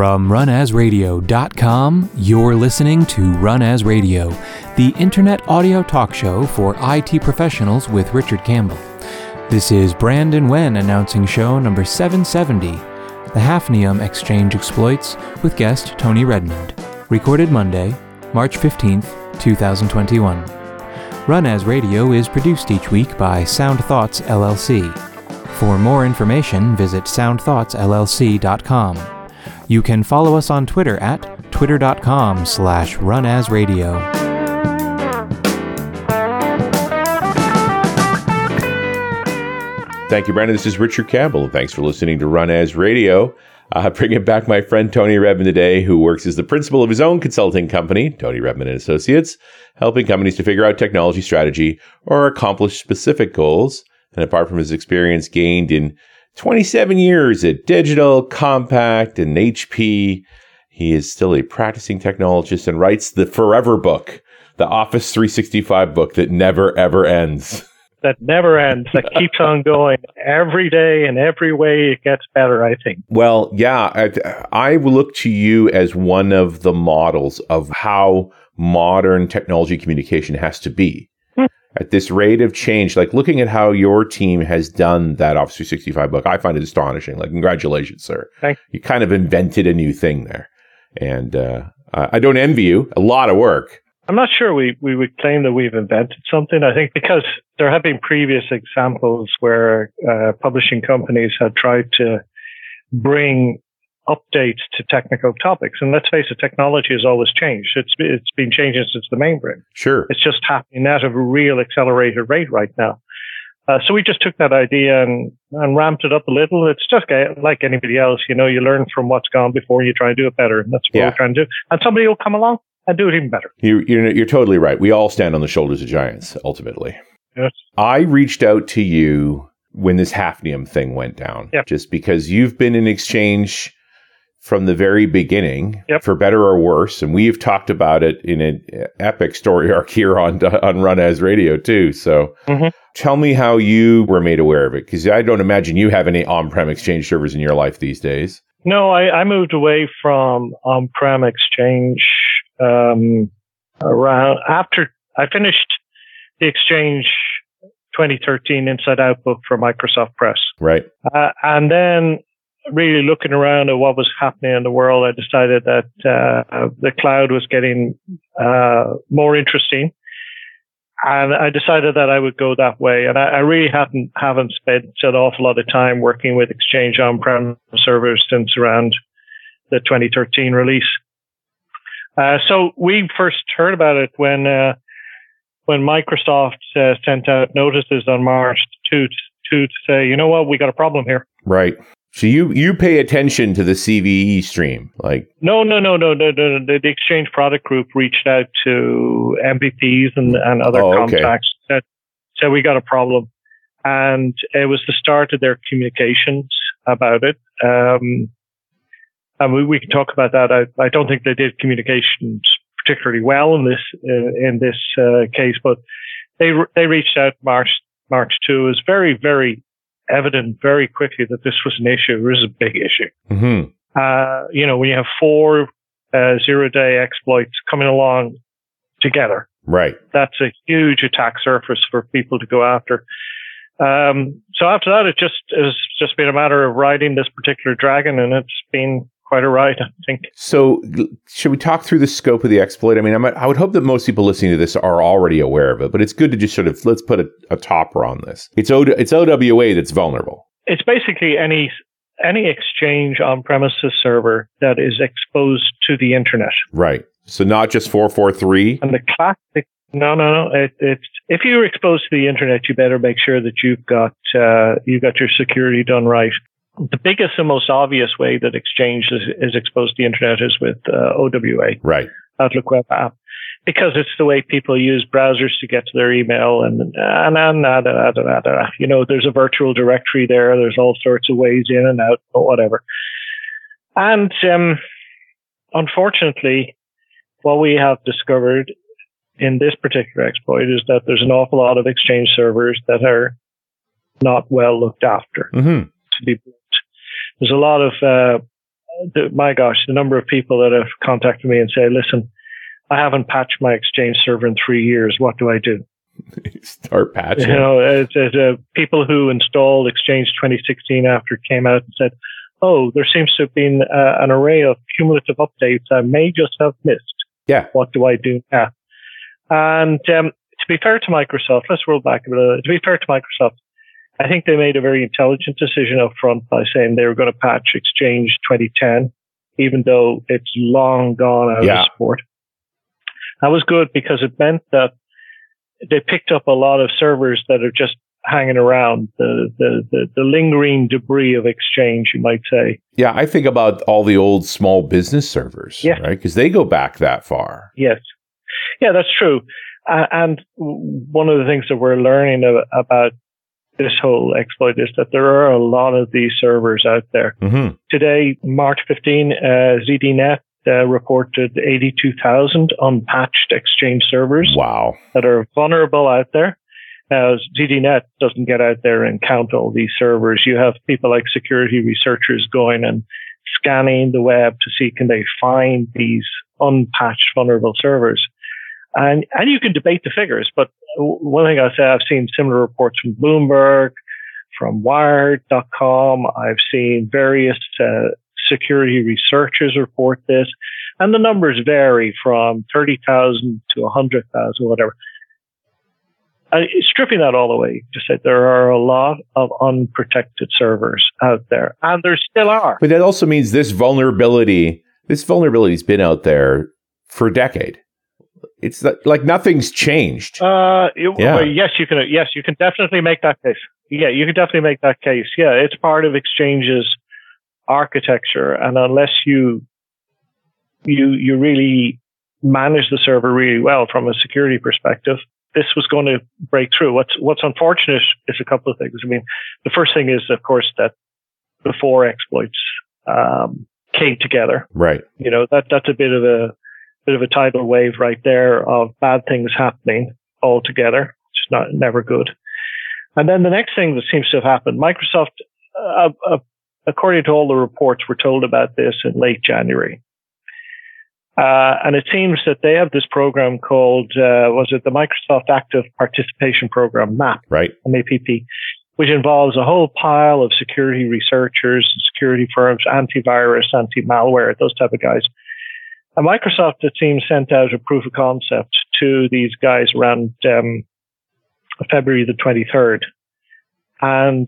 From runasradio.com, you're listening to Run As Radio, the internet audio talk show for IT professionals with Richard Campbell. This is Brandon Wen announcing show number 770, the Hafnium Exchange Exploits, with guest Tony Redmond. Recorded Monday, March 15th, 2021. Run As Radio is produced each week by Sound Thoughts LLC. For more information, visit soundthoughtsllc.com. You can follow us on Twitter at twitter.com slash runasradio. Thank you, Brandon. This is Richard Campbell. Thanks for listening to Run As Radio. Uh, bringing back my friend Tony Redmond today, who works as the principal of his own consulting company, Tony Redmond and Associates, helping companies to figure out technology strategy or accomplish specific goals. And apart from his experience gained in 27 years at Digital, Compaq, and HP, he is still a practicing technologist and writes the Forever book, the Office 365 book that never ever ends. that never ends, that keeps on going every day and every way it gets better, I think. Well, yeah, I, I look to you as one of the models of how modern technology communication has to be. At this rate of change, like looking at how your team has done that Office 365 book, I find it astonishing. Like, congratulations, sir. Thanks. You kind of invented a new thing there. And uh, I don't envy you. A lot of work. I'm not sure we, we would claim that we've invented something. I think because there have been previous examples where uh, publishing companies had tried to bring updates to technical topics. And let's face it, technology has always changed. It's it's been changing since the mainframe. Sure. It's just happening at a real accelerated rate right now. Uh, so we just took that idea and, and ramped it up a little. It's just like anybody else, you know, you learn from what's gone before you try and do it better. And that's what yeah. we're trying to do. And somebody will come along and do it even better. You, you're, you're totally right. We all stand on the shoulders of giants, ultimately. Yes. I reached out to you when this Hafnium thing went down, yep. just because you've been in exchange from the very beginning, yep. for better or worse, and we've talked about it in an epic story arc here on on Run As Radio too. So, mm-hmm. tell me how you were made aware of it, because I don't imagine you have any on-prem Exchange servers in your life these days. No, I, I moved away from on-prem Exchange um, around after I finished the Exchange 2013 Inside Out book for Microsoft Press. Right. Uh, and then really looking around at what was happening in the world, I decided that uh, the cloud was getting uh, more interesting. And I decided that I would go that way. And I, I really haven't haven't spent an awful lot of time working with Exchange on-prem servers since around the 2013 release. Uh, so we first heard about it when uh, when Microsoft uh, sent out notices on March 2 to, to say, you know what, we got a problem here. Right. So you you pay attention to the CVE stream, like no, no, no, no, no, no. The, the Exchange Product Group reached out to MVPs and, and other oh, contacts okay. that said we got a problem, and it was the start of their communications about it. Um, and we, we can talk about that. I, I don't think they did communications particularly well in this uh, in this uh, case, but they they reached out March March two. It was very very evident very quickly that this was an issue. It was a big issue. Mm-hmm. Uh, you know, when you have four uh, zero day exploits coming along together, right? That's a huge attack surface for people to go after. Um, so after that, it just has just been a matter of riding this particular dragon, and it's been quite a ride, I think. So, should we talk through the scope of the exploit? I mean, I'm, i would hope that most people listening to this are already aware of it, but it's good to just sort of let's put a, a topper on this. It's o, it's OWA that's vulnerable. It's basically any any exchange on premises server that is exposed to the internet. Right. So not just four four three. And the classic. No, no, no. It, it's if you're exposed to the internet, you better make sure that you've got uh, you got your security done right the biggest and most obvious way that Exchange is, is exposed to the internet is with uh, OWA, right? Outlook Web App, because it's the way people use browsers to get to their email, and and, and, and, and, and you know, there's a virtual directory there. There's all sorts of ways in and out, or whatever. And um, unfortunately, what we have discovered in this particular exploit is that there's an awful lot of Exchange servers that are not well looked after. Mm-hmm. To be there's a lot of uh, the, my gosh, the number of people that have contacted me and say, listen, I haven't patched my Exchange server in three years. What do I do? Start patching. You know, it's, it's, uh, people who installed Exchange 2016 after it came out and said, oh, there seems to have been uh, an array of cumulative updates I may just have missed. Yeah. What do I do now? And um, to be fair to Microsoft, let's roll back a bit. To be fair to Microsoft, I think they made a very intelligent decision up front by saying they were going to patch Exchange 2010, even though it's long gone out yeah. of support. That was good because it meant that they picked up a lot of servers that are just hanging around the, the, the, the, lingering debris of exchange, you might say. Yeah, I think about all the old small business servers, yeah. right? Because they go back that far. Yes. Yeah, that's true. Uh, and one of the things that we're learning about this whole exploit is that there are a lot of these servers out there. Mm-hmm. Today, March 15, uh, ZDNet uh, reported 82,000 unpatched Exchange servers. Wow. That are vulnerable out there. Now, ZDNet doesn't get out there and count all these servers. You have people like security researchers going and scanning the web to see can they find these unpatched vulnerable servers. And, and you can debate the figures, but one thing I'll say, I've seen similar reports from Bloomberg, from Wired.com. I've seen various uh, security researchers report this, and the numbers vary from 30,000 to 100,000, whatever. Stripping that all away, just said there are a lot of unprotected servers out there, and there still are. But that also means this vulnerability, this vulnerability has been out there for a decade. It's like nothing's changed. Uh, yeah. Well, yes, you can. Yes, you can definitely make that case. Yeah, you can definitely make that case. Yeah, it's part of exchanges architecture, and unless you you you really manage the server really well from a security perspective, this was going to break through. What's what's unfortunate is a couple of things. I mean, the first thing is, of course, that the four exploits um, came together. Right. You know that that's a bit of a bit of a tidal wave right there of bad things happening all together. It's not never good. And then the next thing that seems to have happened, Microsoft, uh, uh, according to all the reports, were told about this in late January. Uh, and it seems that they have this program called, uh, was it the Microsoft Active Participation Program, MAP, right? MAPP, which involves a whole pile of security researchers, security firms, antivirus, anti-malware, those type of guys. And Microsoft, it seems, sent out a proof of concept to these guys around um, February the 23rd. And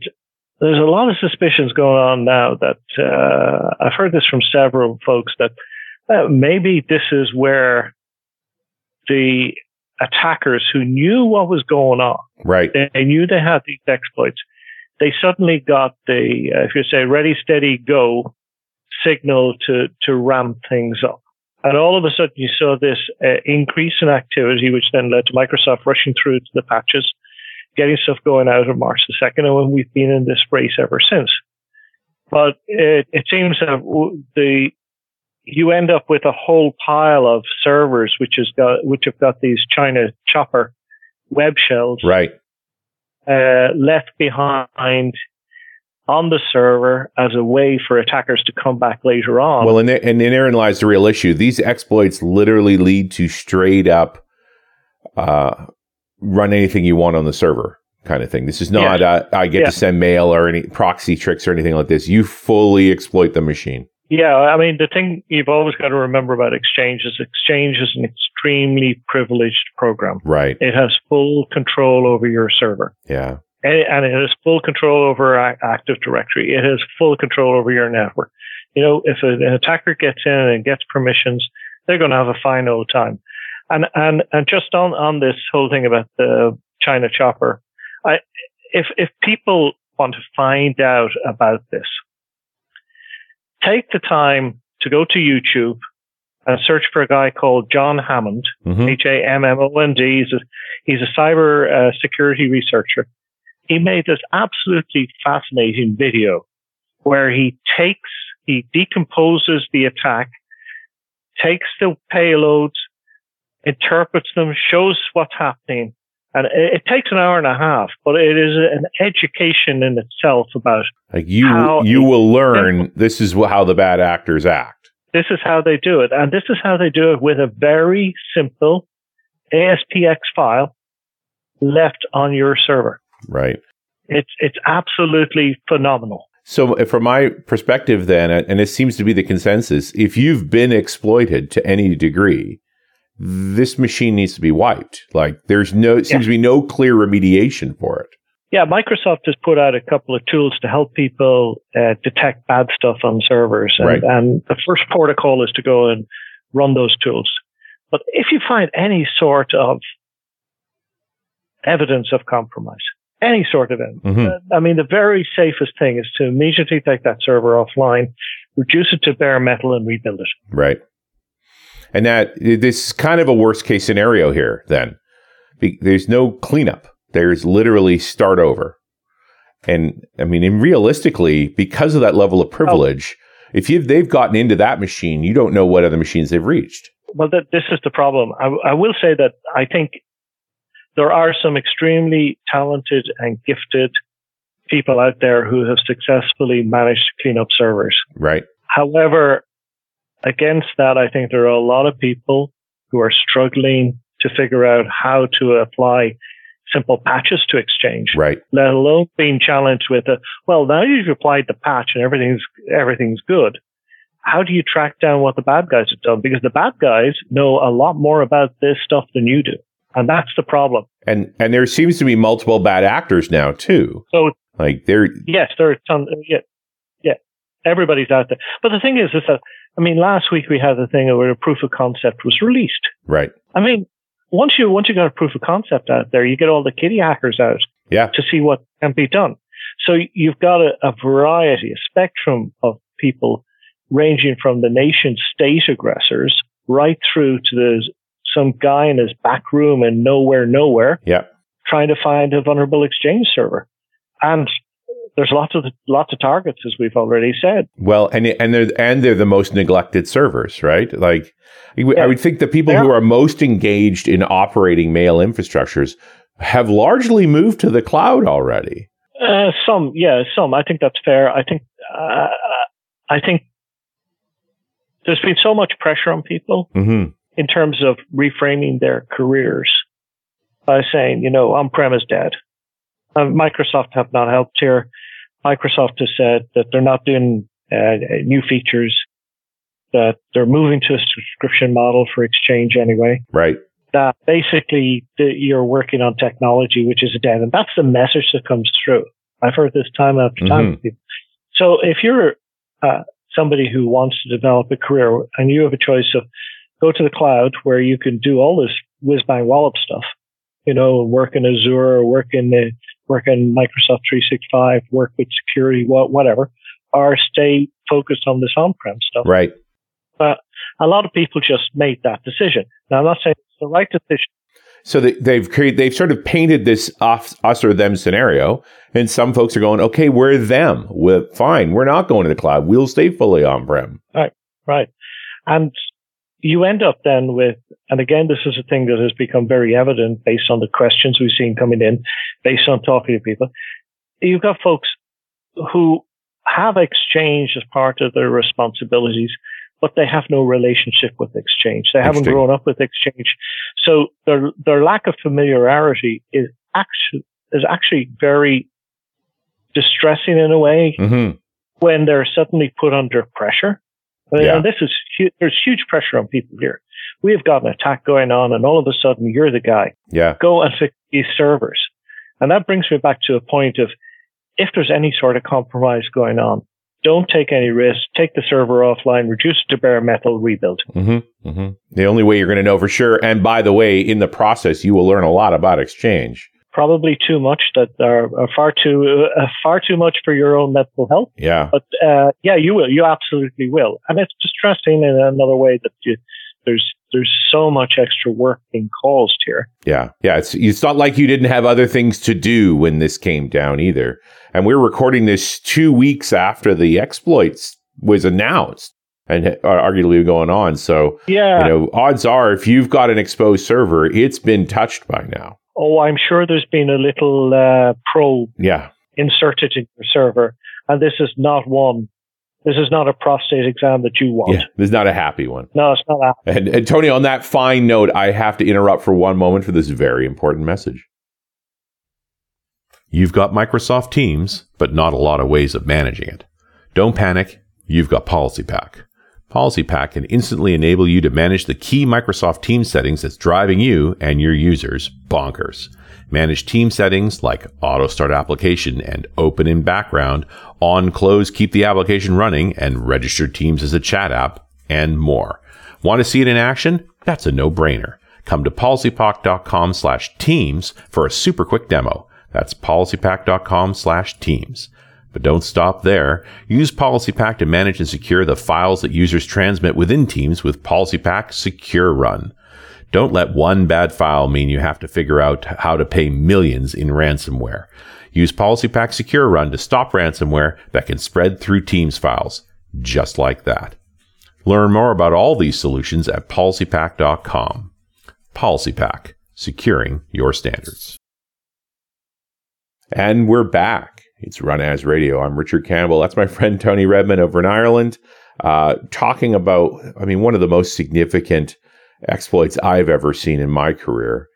there's a lot of suspicions going on now that uh, I've heard this from several folks that uh, maybe this is where the attackers who knew what was going on, right? They knew they had these exploits. They suddenly got the, uh, if you say, ready, steady, go signal to to ramp things up. And all of a sudden, you saw this uh, increase in activity, which then led to Microsoft rushing through to the patches, getting stuff going out on March the 2nd, and we've been in this race ever since. But it, it seems that the you end up with a whole pile of servers which has got which have got these China chopper web shells right uh, left behind on the server as a way for attackers to come back later on. Well, and, and therein lies the real issue. These exploits literally lead to straight up uh, run anything you want on the server kind of thing. This is not yeah. uh, I get yeah. to send mail or any proxy tricks or anything like this. You fully exploit the machine. Yeah, I mean, the thing you've always got to remember about Exchange is Exchange is an extremely privileged program. Right. It has full control over your server. Yeah. And, it has full control over Active Directory. It has full control over your network. You know, if an attacker gets in and gets permissions, they're going to have a fine old time. And, and, and just on, on this whole thing about the China chopper, I, if, if people want to find out about this, take the time to go to YouTube and search for a guy called John Hammond, mm-hmm. H A M M O N D. He's a, he's a cyber uh, security researcher. He made this absolutely fascinating video where he takes, he decomposes the attack, takes the payloads, interprets them, shows what's happening, And it, it, takes an hour and a half, but it is an education in itself about like you you will learn this is how the bad actors act. This is how they do it, and this is how they do it with a very simple ASPX file left on your server. Right. It's it's absolutely phenomenal. So, uh, from my perspective, then, uh, and it seems to be the consensus, if you've been exploited to any degree, this machine needs to be wiped. Like, there's no, it seems to be no clear remediation for it. Yeah, Microsoft has put out a couple of tools to help people uh, detect bad stuff on servers. And, right. and the first protocol is to go and run those tools. But if you find any sort of evidence of compromise, any sort of it. Mm-hmm. I mean, the very safest thing is to immediately take that server offline, reduce it to bare metal, and rebuild it. Right. And that this is kind of a worst case scenario here. Then there's no cleanup. There's literally start over. And I mean, and realistically, because of that level of privilege, oh. if they've gotten into that machine, you don't know what other machines they've reached. Well, that, this is the problem. I, I will say that I think there are some extremely talented and gifted people out there who have successfully managed to clean up servers. Right. However, against that, I think there are a lot of people who are struggling to figure out how to apply simple patches to Exchange. Right. Let alone being challenged with a, well, now you've applied the patch and everything's, everything's good. How do you track down what the bad guys have done? Because the bad guys know a lot more about this stuff than you do. And that's the problem. And and there seems to be multiple bad actors now too. So like there Yes, there are tons yeah. Yeah. Everybody's out there. But the thing is is that I mean last week we had the thing where a proof of concept was released. Right. I mean, once you once you got a proof of concept out there, you get all the kitty hackers out yeah. to see what can be done. So you've got a, a variety, a spectrum of people ranging from the nation state aggressors right through to the some guy in his back room in nowhere, nowhere, yeah, trying to find a vulnerable exchange server. And there's lots of lots of targets, as we've already said. Well, and and they're and they're the most neglected servers, right? Like, yeah. I would think the people yeah. who are most engaged in operating mail infrastructures have largely moved to the cloud already. Uh, some, yeah, some. I think that's fair. I think, uh, I think there's been so much pressure on people mm-hmm in terms of reframing their careers by saying, you know, on-prem is dead. Uh, Microsoft have not helped here. Microsoft has said that they're not doing uh, new features, that they're moving to a subscription model for Exchange anyway. Right. That basically the, you're working on technology which is dead, and that's the message that comes through. I've heard this time after time. Mm-hmm. So if you're uh, somebody who wants to develop a career and you have a choice of go to the cloud where you can do all this whiz bang wallop stuff. You know, work in Azure, work in the, work in Microsoft 365, work with security, whatever, or stay focused on this on-prem stuff. Right. But a lot of people just made that decision. Now, I'm not saying it's the right decision. So they, have created, they've sort of painted this off, us or them scenario, and some folks are going, "Okay, we're them. We're fine. We're not going to the cloud. We'll stay fully on-prem." Right, right. And you end up then with, and again, this is a thing that has become very evident based on the questions we've seen coming in, based on talking to people. You've got folks who have exchange as part of their responsibilities, but they have no relationship with exchange. They haven't grown up with exchange. So their, their lack of familiarity is actually, is actually very distressing in a way mm-hmm. when they're suddenly put under pressure yeah. And this is there's huge pressure on people here. We have got an attack going on, and all of a sudden you're the guy. Yeah. Go and fix these servers, and that brings me back to a point of if there's any sort of compromise going on, don't take any risk. Take the server offline, reduce it to bare metal, rebuild. Mm-hmm, mm-hmm. The only way you're going to know for sure, and by the way, in the process, you will learn a lot about Exchange probably too much that are, are far too uh, far too much for your own mental health. Yeah. But uh, yeah, you will. You absolutely will. And it's distressing in another way that you, there's there's so much extra work being caused here. Yeah, yeah. It's it's not like you didn't have other things to do when this came down either. And we're recording this two weeks after the exploits was announced and arguably going on. So yeah, you know, odds are if you've got an exposed server, it's been touched by now. Oh, I'm sure there's been a little uh, probe Yeah. inserted in your server, and this is not one. This is not a prostate exam that you want. Yeah. This is not a happy one. No, it's not that. And, and Tony, on that fine note, I have to interrupt for one moment for this very important message. You've got Microsoft Teams, but not a lot of ways of managing it. Don't panic. You've got PolicyPak. PolicyPak can instantly enable you to manage the key Microsoft Teams settings that's driving you and your users bonkers. Manage team settings like auto start application and open in background, on close keep the application running and register Teams as a chat app, and more. Want to see it in action? That's a no-brainer. Come to policypak.com slash teams for a super quick demo. That's policypak.com slash teams. But don't stop there. Use PolicyPak to manage and secure the files that users transmit within Teams with PolicyPak Secure Run. Don't let one bad file mean you have to figure out how to pay millions in ransomware. Use PolicyPak Secure Run to stop ransomware that can spread through Teams files, just like that. Learn more about all these solutions at policypak.com. PolicyPak, securing your standards. And we're back. It's Run As Radio. I'm Richard Campbell. That's my friend Tony Redmond over in Ireland, uh, talking about, I mean, one of the most significant exploits I've ever seen in my career.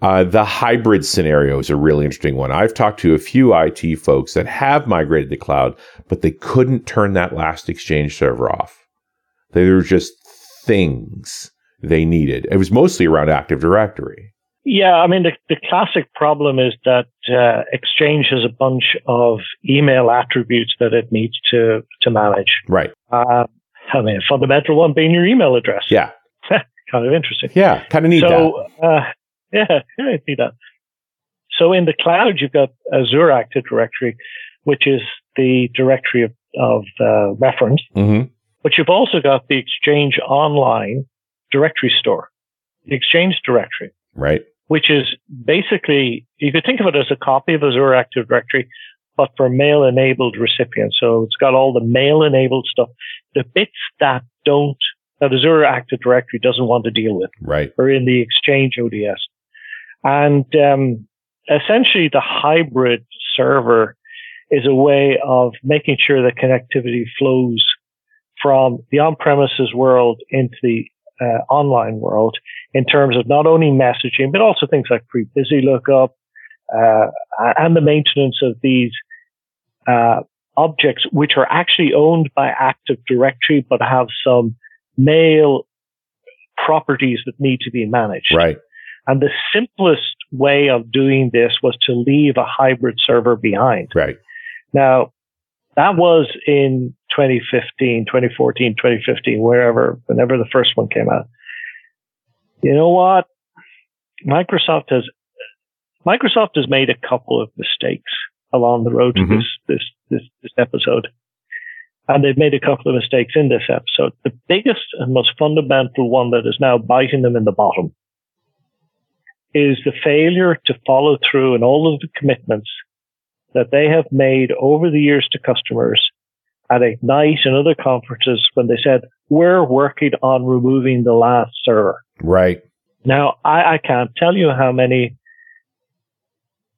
Uh, the hybrid scenario is a really interesting one. I've talked to a few IT folks that have migrated to cloud, but they couldn't turn that last Exchange server off. They were just things they needed. It was mostly around Active Directory. Yeah, I mean, the, the classic problem is that uh, Exchange has a bunch of email attributes that it needs to, to manage. Right. Uh, I mean, a fundamental one being your email address. Yeah. kind of interesting. Yeah. Kind of need that. uh, yeah, yeah, I see that. So in the cloud, you've got Azure Active Directory, which is the directory of, of uh, reference, hmm but you've also got the Exchange Online directory store, the Exchange directory, Right. Which is basically, you could think of it as a copy of Azure Active Directory, but for mail enabled recipients. So it's got all the mail enabled stuff, the bits that don't, that Azure Active Directory doesn't want to deal with Right. or in the Exchange ODS. And um, essentially, the hybrid server is a way of making sure that connectivity flows from the on-premises world into the uh, online world in terms of not only messaging, but also things like free-busy lookup uh, and the maintenance of these uh, objects, which are actually owned by Active Directory, but have some mail properties that need to be managed. Right. And the simplest way of doing this was to leave a hybrid server behind. Right. Now, that was in 2015, 2014, 2015, wherever, whenever the first one came out. You know what? Microsoft has, Microsoft has made a couple of mistakes along the road to Mhm. this, this, this, this episode. And they've made a couple of mistakes in this episode. The biggest and most fundamental one that is now biting them in the bottom is the failure to follow through on all of the commitments that they have made over the years to customers at Ignite and other conferences when they said, we're working on removing the last server. Right. Now, I, I can't tell you how many,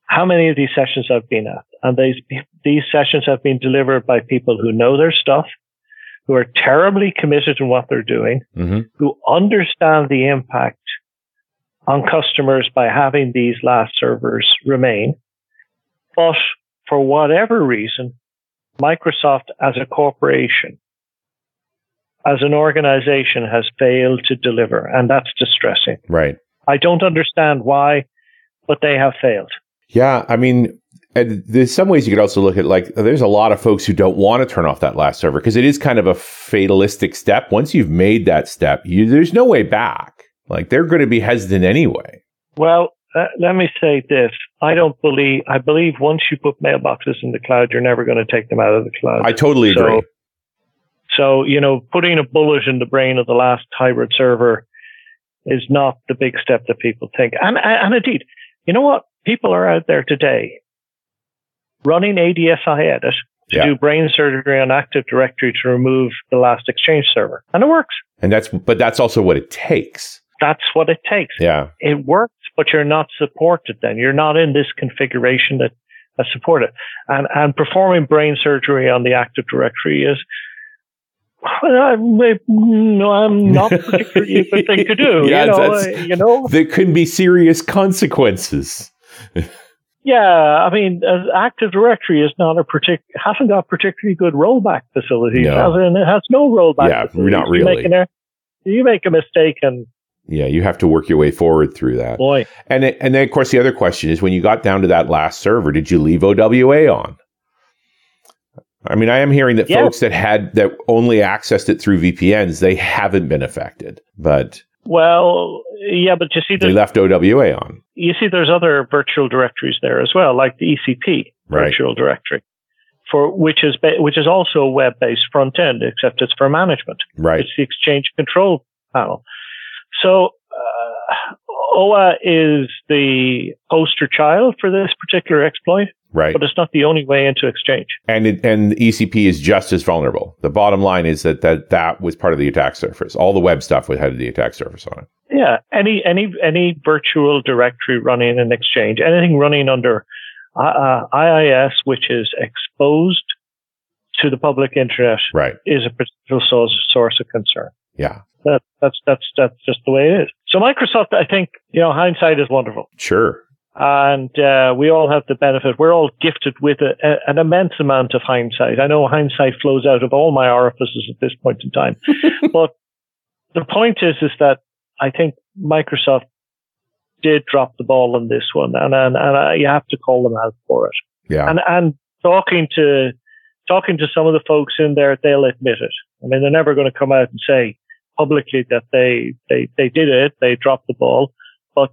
how many of these sessions I've been at. And these, these sessions have been delivered by people who know their stuff, who are terribly committed to what they're doing, hmm who understand the impact on customers by having these last servers remain. But for whatever reason, Microsoft as a corporation, as an organization has failed to deliver. And that's distressing. Right. I don't understand why, but they have failed. Yeah, I mean, and there's some ways you could also look at like there's a lot of folks who don't want to turn off that last server because it is kind of a fatalistic step. Once you've made that step, you, there's no way back. Like they're going to be hesitant anyway. Well, uh, let me say this. I don't believe, I believe once you put mailboxes in the cloud, you're never going to take them out of the cloud. I totally So- agree. So, you know, putting a bullet in the brain of the last hybrid server is not the big step that people think. And, and indeed, you know what? People are out there today running ADSI edit to Yeah. do brain surgery on Active Directory to remove the last Exchange server. And it works. and that's but that's also what it takes. That's what it takes. Yeah. It works but you're not supported then. You're not in this configuration that, that support it. And, and performing brain surgery on the Active Directory is, I'm, I'm not particularly a good thing to do. yeah, you know, you know, there can be serious consequences. Yeah, I mean, uh, Active Directory is not a partic- hasn't got particularly good rollback facilities. No. It, it has no rollback. Yeah, facilities. not really. You make, an, you make a mistake and yeah, you have to work your way forward through that. Boy, and it, and then of course the other question is when you got down to that last server, did you leave OWA on? I mean, I am hearing that yes. folks that had that only accessed it through VPNs, they haven't been affected, but well, yeah, but you see, they left OWA on. You see, there's other virtual directories there as well, like the ECP right. virtual directory, for which is ba- which is also a web-based front end, except it's for management. Right. It's the Exchange Control Panel. So uh, OWA is the poster child for this particular exploit. Right. But it's not the only way into Exchange. And it, and ECP is just as vulnerable. The bottom line is that, that that was part of the attack surface. All the web stuff was had the attack surface on it. Yeah. Any any any virtual directory running in Exchange, anything running under uh, uh IIS, which is exposed to the public internet, right. is a potential source, source of concern. Yeah. That, that's that's that's just the way it is. So Microsoft, I think, you know, hindsight is wonderful. Sure and uh, we all have the benefit. We're all gifted with a, a, an immense amount of hindsight. I know hindsight flows out of all my orifices at this point in time, but the point is, is that I think Microsoft did drop the ball on this one, and and, and uh, you have to call them out for it. Yeah. And and talking to talking to some of the folks in there, they'll admit it. I mean, they're never going to come out and say publicly that they they they did it, they dropped the ball, but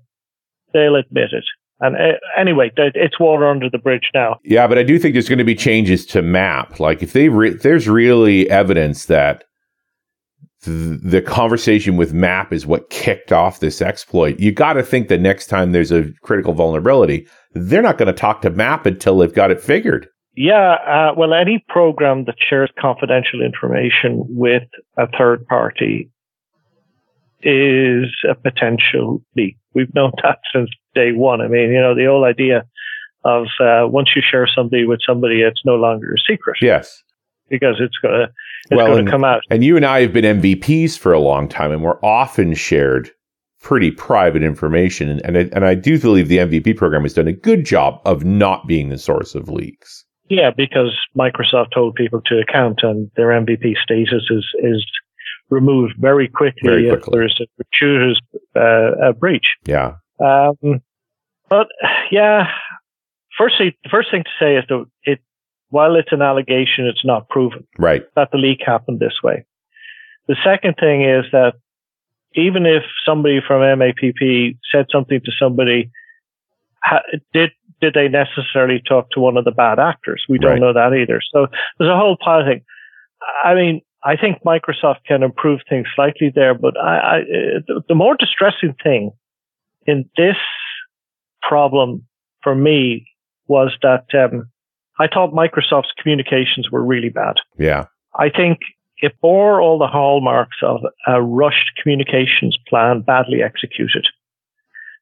they'll admit it. And uh, anyway, it's water under the bridge now. Yeah, but I do think there's going to be changes to MAPP. Like if they re- there's really evidence that th- the conversation with MAPP is what kicked off this exploit. You got to think that next time there's a critical vulnerability, they're not going to talk to MAPP until they've got it figured. Yeah, uh, well, any program that shares confidential information with a third party is a potential leak. We've known that since day one. I mean, you know, the whole idea of uh, once you share somebody with somebody, it's no longer a secret. Yes. Because it's going to it's well, going to come out. And you and I have been MVPs for a long time, and we're often shared pretty private information. And, and, I, and I do believe the MVP program has done a good job of not being the source of leaks. Yeah, because Microsoft told people to account, and their MVP status is is removed very quickly, very quickly. if there's a gratuitous uh, a breach. Yeah. Um, but yeah, firstly, the first thing to say is that it, while it's an allegation, it's not proven. Right. That the leak happened this way. The second thing is that even if somebody from MAPP said something to somebody, ha, did did they necessarily talk to one of the bad actors? We don't right. know that either. So there's a whole pile of things. I mean, I think Microsoft can improve things slightly there, but I, I, the more distressing thing in this problem for me was that um, I thought Microsoft's communications were really bad. Yeah. I think it bore all the hallmarks of a rushed communications plan badly executed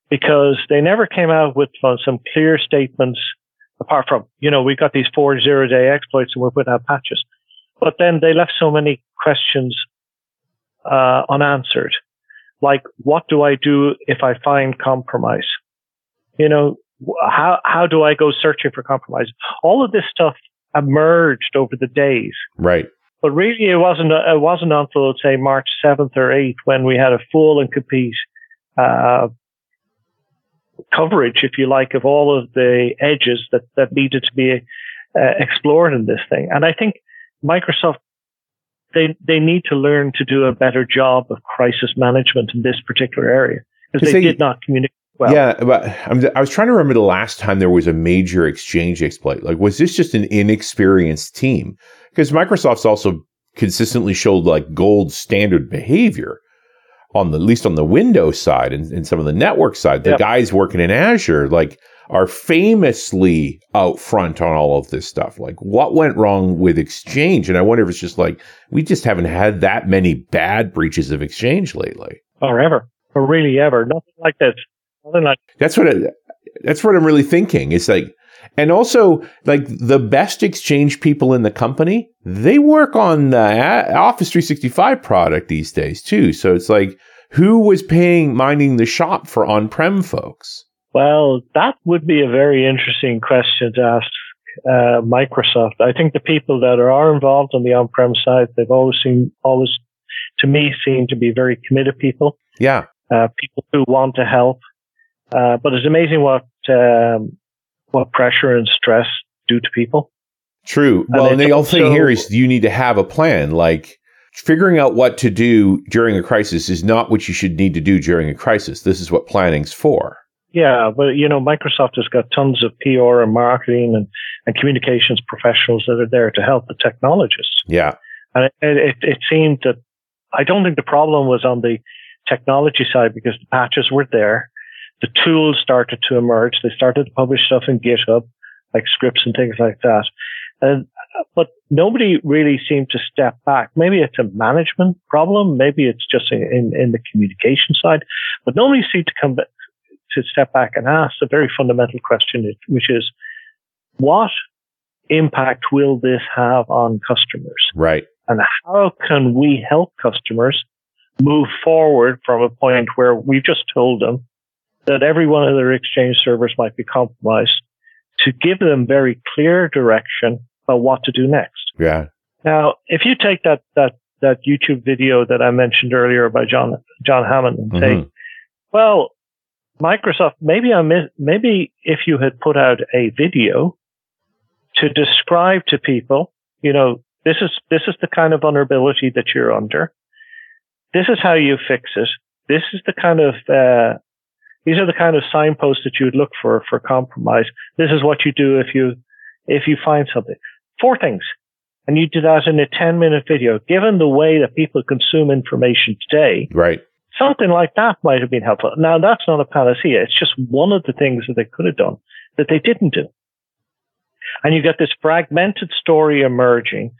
because they never came out with uh, some clear statements apart from, you know, we've got these four zero day exploits and we're putting out patches. But then they left so many questions uh, unanswered like what do I do if I find compromise? You know, how how do I go searching for compromise? All of this stuff emerged over the days. Right. But really, it wasn't it wasn't until say March seventh or eighth when we had a full and complete uh, coverage, if you like, of all of the edges that that needed to be uh, explored in this thing. And I think Microsoft they they need to learn to do a better job of crisis management in this particular area because they, they, did not communicate well. Yeah, but I'm, i was trying to remember the last time there was a major exchange exploit. Like, was this just an inexperienced team? Because Microsoft's also consistently showed like gold standard behavior on the at least on the Windows side and, and some of the network side. The yep. guys working in Azure, like are famously out front on all of this stuff. Like what went wrong with Exchange? And I wonder if it's just like we just haven't had that many bad breaches of Exchange lately. Or ever. Or really ever. Nothing like this. Nothing Like, that's what it, that's what I'm really thinking. It's like, and also like the best exchange people in the company, they work on the Office 365 product these days too. So it's like, who was paying minding the shop for on-prem folks? Well, that would be a very interesting question to ask uh, Microsoft. I think the people that are involved on the on-prem side, they've always seemed, always, to me, seem to be very committed people. Yeah. Uh, people who want to help. Uh, but it's amazing what um, what pressure and stress do to people. True. Well, and, and the whole thing here is you need to have a plan. Like figuring out what to do during a crisis is not what you should need to do during a crisis. This is what planning's for. Yeah, but you know, Microsoft has got tons of PR and marketing and, and communications professionals that are there to help the technologists. Yeah. And it, it, it seemed that I don't think the problem was on the technology side because the patches were there. The tools started to emerge. They started to publish stuff in GitHub, like scripts and things like that. And, but nobody really seemed to step back. Maybe it's a management problem. Maybe it's just in, in the communication side, but nobody seemed to come to step back and ask a very fundamental question, which is what impact will this have on customers? Right. And how can we help customers move forward from a point where we've just told them that every one of their exchange servers might be compromised to give them very clear direction about what to do next. Yeah. Now, if you take that, that, that YouTube video that I mentioned earlier by John, John Hammond and mm-hmm. say, well, Microsoft, maybe I miss, maybe if you had put out a video to describe to people, you know, this is, this is the kind of vulnerability that you're under. This is how you fix it. This is the kind of, uh, these are the kind of signposts that you would look for for compromise. This is what you do if you, if you find something. Four things. And you do that in a 10 minute video. Given the way that people consume information today, right Something like that might have been helpful. Now, that's not a panacea. It's just one of the things that they could have done that they didn't do. And you get this fragmented story emerging,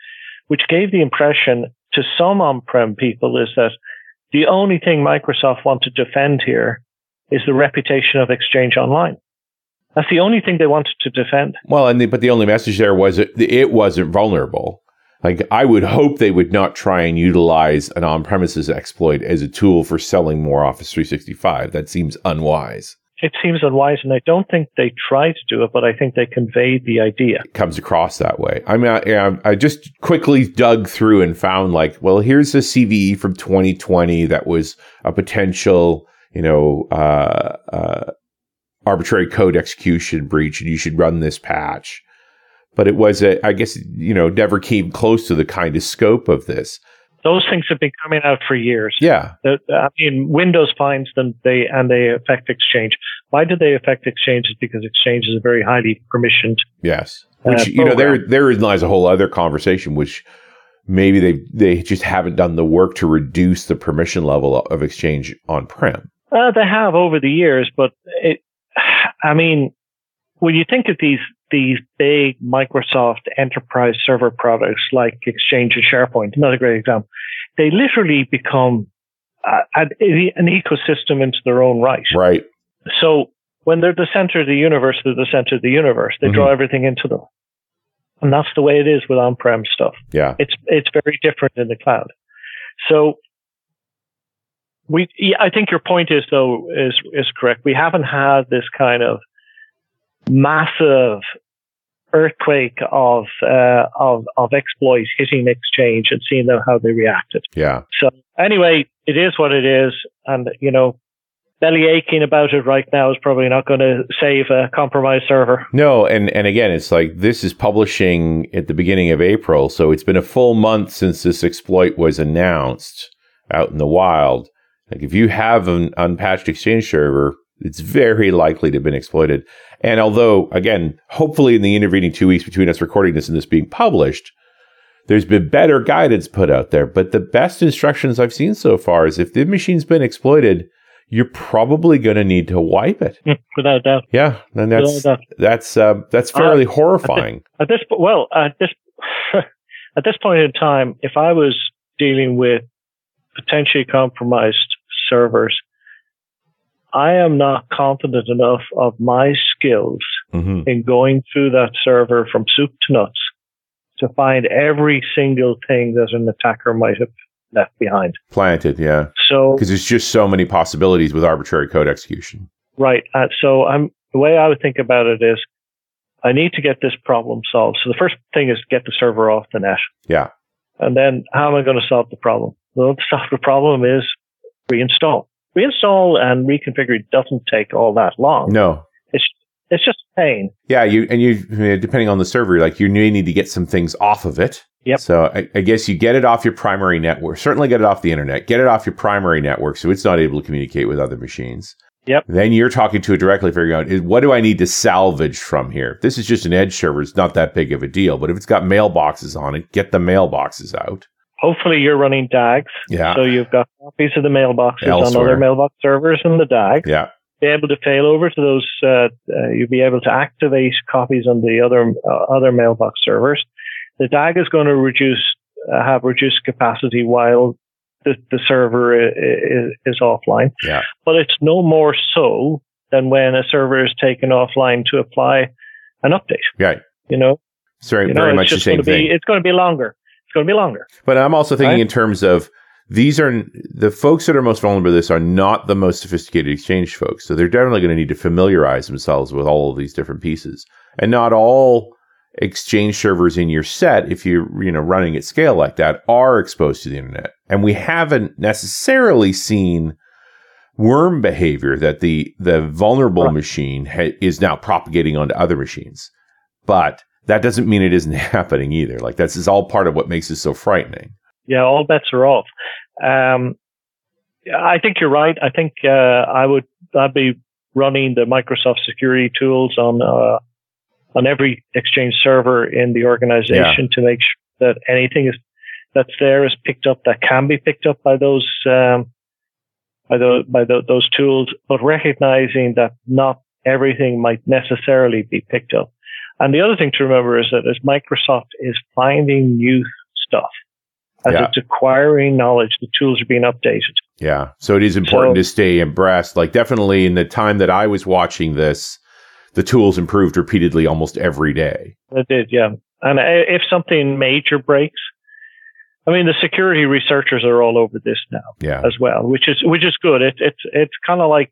which gave the impression to some on-prem people is that the only thing Microsoft want to defend here is the reputation of Exchange Online. That's the only thing they wanted to defend. Well, and the, but the only message there was it, it wasn't vulnerable. Like I would hope they would not try and utilize an on-premises exploit as a tool for selling more Office 365. That seems unwise. It seems unwise, and I don't think they try to do it, but I think they conveyed the idea. It comes across that way. I mean, I, I just quickly dug through and found like, well, here's a CVE from 2020 that was a potential, you know, uh, uh, arbitrary code execution breach, and you should run this patch but it was a, I guess, you know, never came close to the kind of scope of this. Those things have been coming out for years. Yeah. The, I mean, Windows finds them, they, and they affect Exchange. Why do they affect Exchange? Is because Exchange is a very highly permissioned. Yes. Which, uh, you know, there, there lies a whole other conversation, which maybe they, they just haven't done the work to reduce the permission level of Exchange on prem. Uh, they have over the years, but it, I mean, when you think of these these big Microsoft enterprise server products like Exchange and SharePoint, another great example, they literally become uh, an, an ecosystem into their own right. Right. So when they're the center of the universe, they're the center of the universe. They mm-hmm. draw everything into them. And that's the way it is with on-prem stuff. Yeah. It's, it's very different in the cloud. So we, I think your point is though, is, is correct. We haven't had this kind of massive earthquake of uh, of of exploits hitting Exchange and seeing them how they reacted. Yeah. So anyway, it is what it is, and you know, belly aching about it right now is probably not going to save a compromised server. No, and and again, it's like this is publishing at the beginning of April, so it's been a full month since this exploit was announced out in the wild. Like if you have an unpatched Exchange server, it's very likely to have been exploited. And although, again, hopefully in the intervening two weeks between us recording this and this being published, there's been better guidance put out there. But the best instructions I've seen so far is if the machine's been exploited, you're probably going to need to wipe it. Without doubt. Yeah, and that's that's uh, that's fairly uh, horrifying. At this, at this, well, at this at this point in time, if I was dealing with potentially compromised servers, I am not confident enough of my skills hmm in going through that server from soup to nuts to find every single thing that an attacker might have left behind. Planted, yeah. So, Because there's just so many possibilities with arbitrary code execution. right. Uh, so I'm, the way I would think about it is I need to get this problem solved. So the first thing is get the server off the net. Yeah. And then how am I going to solve the problem? Well, to solve the problem is reinstall. Reinstall and reconfigure doesn't take all that long. No. It's it's just pain. Yeah, you and you depending on the server, like you may need to get some things off of it. Yep. So I, I guess you get it off your primary network. Certainly get it off the internet. Get it off your primary network so it's not able to communicate with other machines. Yep. Then you're talking to it directly, figuring out what do I need to salvage from here? This is just an edge server. It's not that big of a deal. But if it's got mailboxes on it, get the mailboxes out. Hopefully you're running DAGs. Yeah. So you've got copies of the mailboxes on other mailbox servers and the DAG. yeah. Be able to fail over to those. Uh, uh, you'll be able to activate copies on the other uh, other mailbox servers. The DAG is going to reduce uh, have reduced capacity while the, the server is, is offline. Yeah. But it's no more so than when a server is taken offline to apply an update. Right. You know, It's very, you know, very much the same going to be thing. it's going to be longer. Going to be longer. But I'm also thinking Right. in terms of these are the folks that are most vulnerable to this are not the most sophisticated exchange folks. So they're definitely going to need to familiarize themselves with all of these different pieces. And not all exchange servers in your set, if you're you know running at scale like that, are exposed to the internet. And we haven't necessarily seen worm behavior that the the vulnerable Right. machine ha- is now propagating onto other machines. But that doesn't mean it isn't happening either. Like that's is all part of what makes it so frightening. yeah, all bets are off. Um, I think you're right. I think uh, I would I'd be running the Microsoft security tools on uh, on every Exchange server in the organization to make sure that anything is that's there is picked up that can be picked up by those um, by those by tho- those tools, but recognizing that not everything might necessarily be picked up. And the other thing to remember is that as Microsoft is finding new stuff, as Yeah. it's acquiring knowledge, the tools are being updated. Yeah. So it is important So- to stay abreast. Like definitely in the time that I was watching this, the tools improved repeatedly almost every day. It did, yeah. And if something major breaks, I mean, the security researchers are all over this now Yeah. as well, which is which is good. It, it's it's kind of like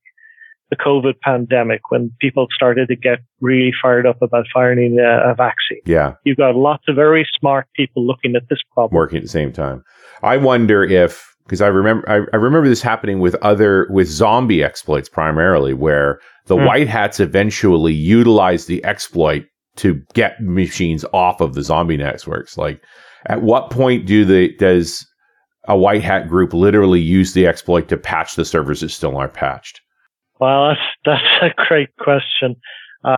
the COVID pandemic when people started to get really fired up about finding a, a vaccine. Yeah. You've got lots of very smart people looking at this problem. Working at the same time. I wonder if because I remember I, I remember this happening with other with zombie exploits primarily, where the Hmm. white hats eventually utilized the exploit to get machines off of the zombie networks. Like at what point do the does a white hat group literally use the exploit to patch the servers that still aren't patched? Well, that's that's a great question. Uh,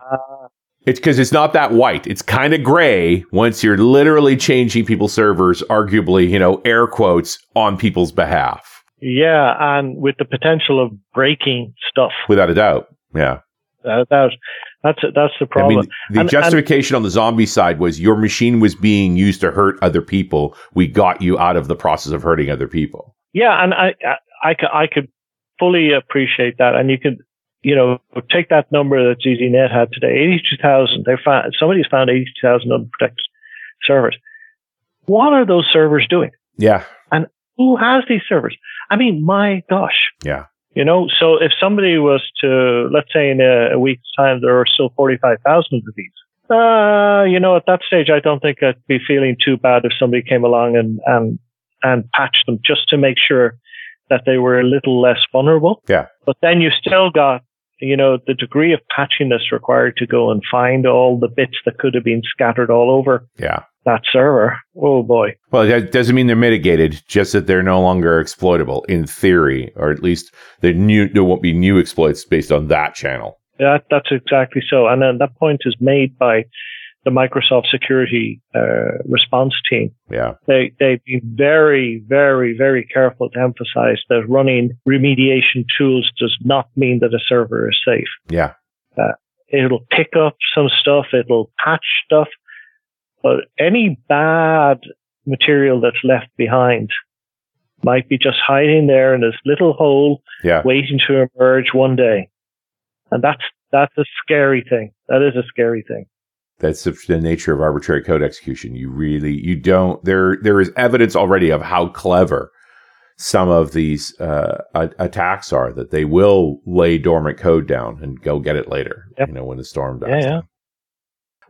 It's because it's not that white. It's kind of gray once you're literally changing people's servers, arguably, you know, air quotes on people's behalf, yeah, and with the potential of breaking stuff, without a doubt. Yeah. that, that's that's the problem. I mean, the And- justification on the zombie side was your machine was being used to hurt other people. We got you out of the process of hurting other people. Yeah, and I, I, I, could, I could fully appreciate that. And you can, you know, take that number that ZDNet had today, 82,000. They found, somebody's found 82,000 unprotected servers. What are those servers doing? Yeah. And who has these servers? I mean, my gosh. Yeah. You know, so if somebody was to, let's say in a, a week's time, there are still 45,000 of these. Uh, you know, at that stage, I don't think I'd be feeling too bad if somebody came along and, and, and patched them just to make sure that they were a little less vulnerable. Yeah. But then you still got, you know, the degree of patchiness required to go and find all the bits that could have been scattered all over Yeah. that server. Oh boy. Well, that doesn't mean they're mitigated, just that they're no longer exploitable in theory, or at least the new, there won't be new exploits based on that channel. That, that's exactly so. And then that point is made by the Microsoft security uh, response team. Yeah. They, they've been very, very, very careful to emphasize that running remediation tools does not mean that a server is safe. Yeah. It'll pick up some stuff. It'll patch stuff. But any bad material that's left behind might be just hiding there in this little hole, Yeah. waiting to emerge one day. And that's that's a scary thing. That is a scary thing. That's the, nature of arbitrary code execution. You really you don't there there is evidence already of how clever some of these uh, attacks are that they will lay dormant code down and go get it later. Yep. You know when the storm dies. Yeah, yeah.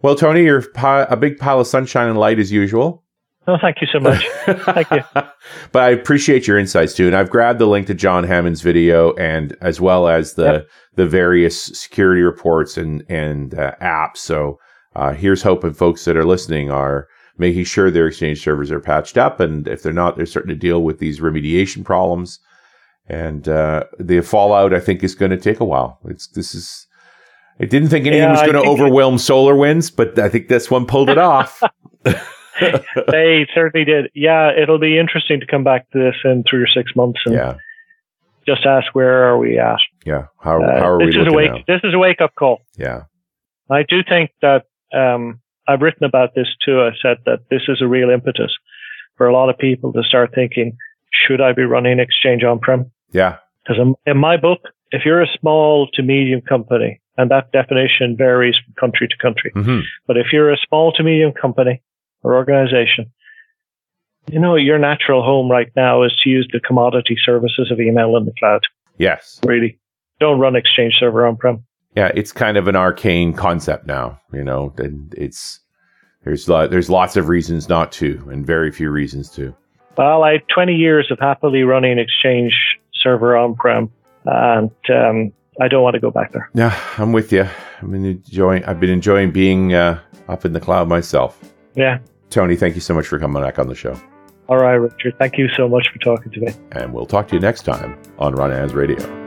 Well, Tony, you're pi- a big pile of sunshine and light as usual. Oh, thank you so much. Thank you. but I appreciate your insights too, and I've grabbed the link to John Hammond's video, and as well as the Yep. the various security reports and and uh, apps. So uh, here's hoping folks that are listening are making sure their Exchange servers are patched up, and if they're not, they're starting to deal with these remediation problems. And uh, the fallout, I think, is going to take a while. It's this is. I didn't think anything Yeah, was going to overwhelm SolarWinds, but I think this one pulled it off. they certainly did. Yeah, it'll be interesting to come back to this in three or six months and yeah, just ask where are we at. yeah. How, Uh, how are we this is a wake. now? This is a wake up call. Yeah, I do think that um, I've written about this too. I said that this is a real impetus for a lot of people to start thinking, should I be running Exchange on prem? yeah, Because in, my book, if you're a small to medium company, and that definition varies from country to country, hmm but if you're a small to medium company or organization, you know, your natural home right now is to use the commodity services of email in the cloud. yes. Really. Don't run Exchange Server on prem. Yeah, it's kind of an arcane concept now, you know, and it's there's lo- there's lots of reasons not to, and very few reasons to. Well, I had 20 years of happily running Exchange Server on prem, and um, I don't want to go back there. Yeah, I'm with you. I've been enjoying. I've been enjoying being uh, up in the cloud myself. Yeah. Tony, thank you so much for coming back on the show, All right, Richard. Thank you so much for talking to me. and we'll talk to you next time on Run As Radio.